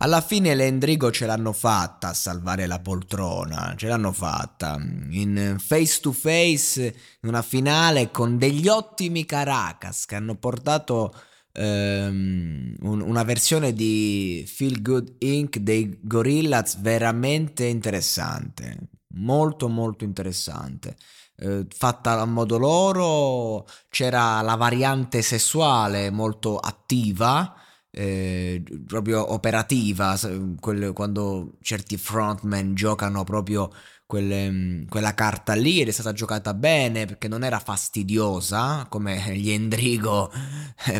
Alla fine l'Endrigo ce l'hanno fatta a salvare la poltrona, ce l'hanno fatta in face to face, in una finale con degli ottimi Caracas che hanno portato ehm, un, una versione di Feel Good Inc. dei Gorillaz veramente interessante, molto molto interessante. Eh, fatta a modo loro, c'era la variante sessuale molto attiva eh, proprio operativa, quelle, quando certi frontman giocano proprio quelle, mm, quella carta lì ed è stata giocata bene perché non era fastidiosa come gli Endrigo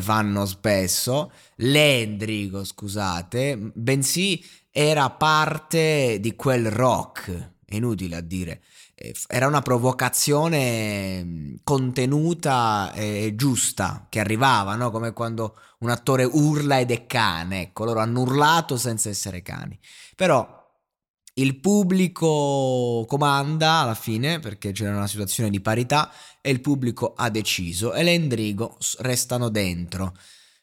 fanno spesso, le Endrigo scusate, bensì era parte di quel rock, è inutile a dire era una provocazione mm, contenuta e giusta che arrivava, no? come quando un attore urla ed è cane, ecco, loro hanno urlato senza essere cani. Però il pubblico comanda alla fine perché c'era una situazione di parità e il pubblico ha deciso e le Endrigo restano dentro.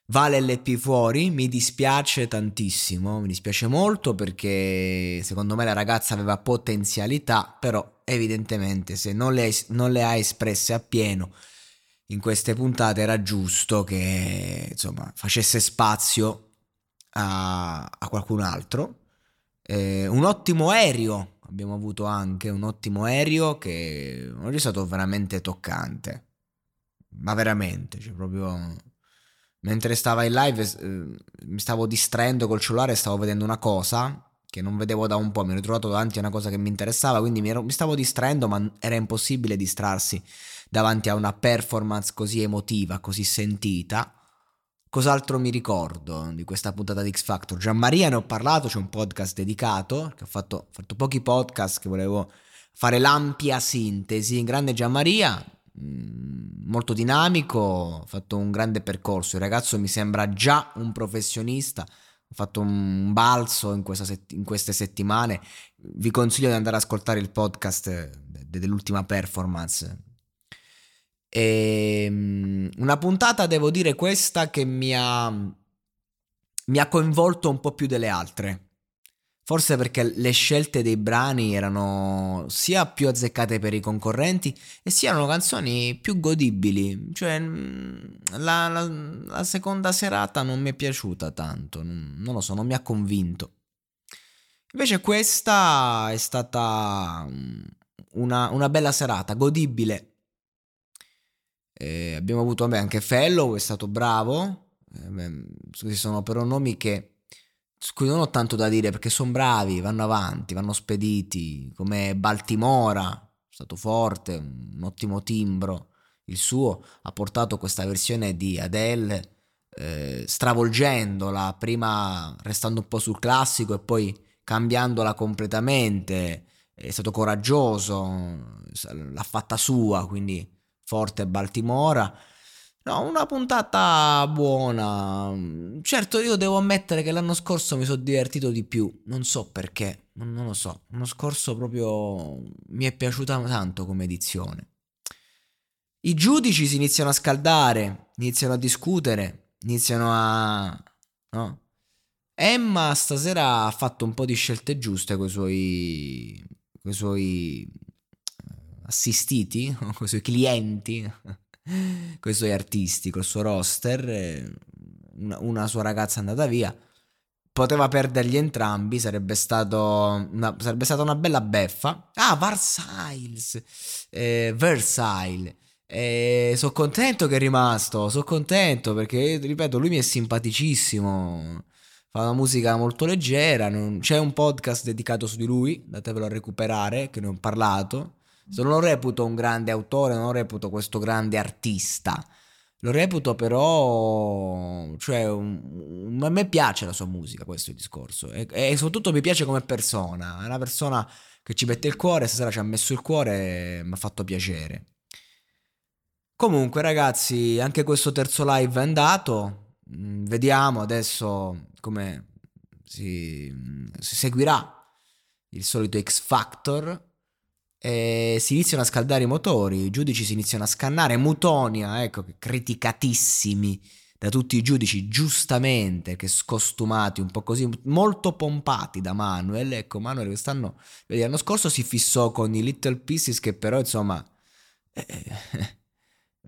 Vale l'EP fuori, mi dispiace tantissimo, mi dispiace molto perché secondo me la ragazza aveva potenzialità, però evidentemente se non le, non le ha espresse appieno in queste puntate era giusto che insomma facesse spazio a, a qualcun altro. Eh, un ottimo aereo abbiamo avuto anche, un ottimo aereo che oggi è stato veramente toccante, ma veramente, cioè proprio mentre stava in live eh, mi stavo distraendo col cellulare e stavo vedendo una cosa che non vedevo da un po', mi ero trovato davanti a una cosa che mi interessava, quindi mi, ero, mi stavo distraendo, ma era impossibile distrarsi davanti a una performance così emotiva, così sentita. Cos'altro mi ricordo di questa puntata di X Factor? Gianmaria ne ho parlato, c'è un podcast dedicato, che ho fatto, fatto pochi podcast che volevo fare l'ampia sintesi. Grande Gianmaria, molto dinamico, ha fatto un grande percorso. Il ragazzo mi sembra già un professionista. Ha fatto un balzo in, sett- in queste settimane. Vi consiglio di andare ad ascoltare il podcast dell'ultima performance. E, ehm, una puntata, devo dire, questa che mi ha, mi ha coinvolto un po' più delle altre. Forse perché le scelte dei brani erano sia più azzeccate per i concorrenti e sia erano canzoni più godibili. Cioè, mm, la, la, la seconda serata non mi è piaciuta tanto, non, lo so, non mi ha convinto. Invece questa è stata mm, una, una bella serata, godibile. Eh, abbiamo avuto vabbè, anche Fellow, è stato bravo. Eh, questi sono però nomi che su cui non ho tanto da dire perché sono bravi, vanno avanti, vanno spediti, come Baltimora, è stato forte, un ottimo timbro. Il suo ha portato questa versione di Adele eh, stravolgendola, prima restando un po' sul classico e poi cambiandola completamente. È stato coraggioso, l'ha fatta sua, quindi forte Baltimora. No, una puntata buona. Certo, io devo ammettere che l'anno scorso mi sono divertito di più. Non so perché, non, lo so. L'anno scorso proprio mi è piaciuta tanto come edizione. I giudici si iniziano a scaldare, iniziano a discutere, iniziano a... No? Emma stasera ha fatto un po' di scelte giuste con i suoi, con i suoi eh, assistiti, con i suoi clienti i suoi artisti, col suo roster, una, una, sua ragazza è andata via. Poteva perderli entrambi, sarebbe, una, sarebbe stata una bella beffa. Ah, Varsiles, eh, Versailles. Eh, sono contento che è rimasto, sono contento perché, ripeto, lui mi è simpaticissimo. Fa una musica molto leggera. Non... C'è un podcast dedicato su di lui, datevelo a recuperare, che ne ho parlato non lo reputo un grande autore, non lo reputo questo grande artista. Lo reputo però, cioè, un, a me piace la sua musica, questo è il discorso. E, e, soprattutto mi piace come persona. È una persona che ci mette il cuore, stasera ci ha messo il cuore e mi ha fatto piacere. Comunque ragazzi, anche questo terzo live è andato. Mm, vediamo adesso come si, si seguirà il solito X Factor eh, si iniziano a scaldare i motori, i giudici si iniziano a scannare, Mutonia, ecco, criticatissimi da tutti i giudici, giustamente, che scostumati, un po' così, molto pompati da Manuel, ecco, Manuel quest'anno, l'anno scorso si fissò con i Little Pieces che però, insomma, eh,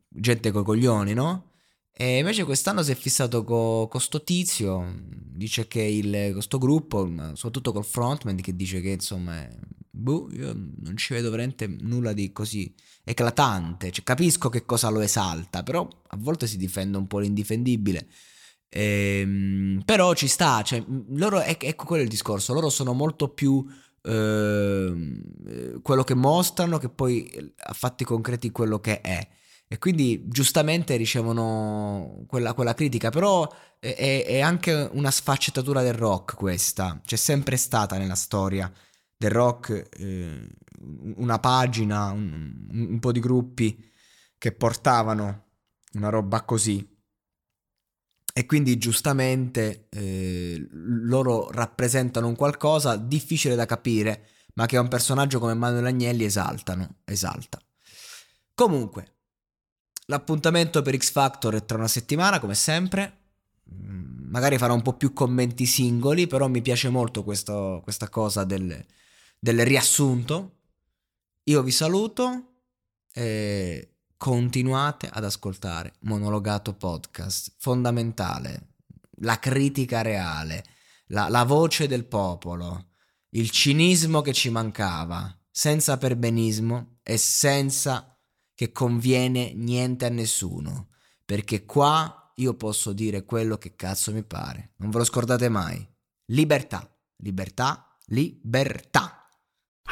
gente coi coglioni, no? E invece quest'anno si è fissato con co sto tizio, dice che il, questo gruppo, soprattutto col frontman, che dice che insomma, boh, io non ci vedo veramente nulla di così eclatante, cioè, capisco che cosa lo esalta, però a volte si difende un po' l'indifendibile. Ehm, però ci sta, cioè, loro, ecco quello il discorso, loro sono molto più eh, quello che mostrano che poi a fatti concreti quello che è. E quindi giustamente ricevono quella, quella critica, però è, è, anche una sfaccettatura del rock questa, c'è sempre stata nella storia del rock eh, una pagina, un, un, po' di gruppi che portavano una roba così. E quindi giustamente eh, loro rappresentano un qualcosa difficile da capire, ma che un personaggio come Manuel Agnelli esaltano, esalta. Comunque, L'appuntamento per X Factor è tra una settimana, come sempre. Mm, magari farò un po' più commenti singoli, però mi piace molto questo, questa cosa del, del riassunto. Io vi saluto e continuate ad ascoltare Monologato Podcast, fondamentale, la critica reale, la, la voce del popolo, il cinismo che ci mancava, senza perbenismo e senza che conviene niente a nessuno, perché qua io posso dire quello che cazzo mi pare. Non ve lo scordate mai. Libertà, libertà, libertà.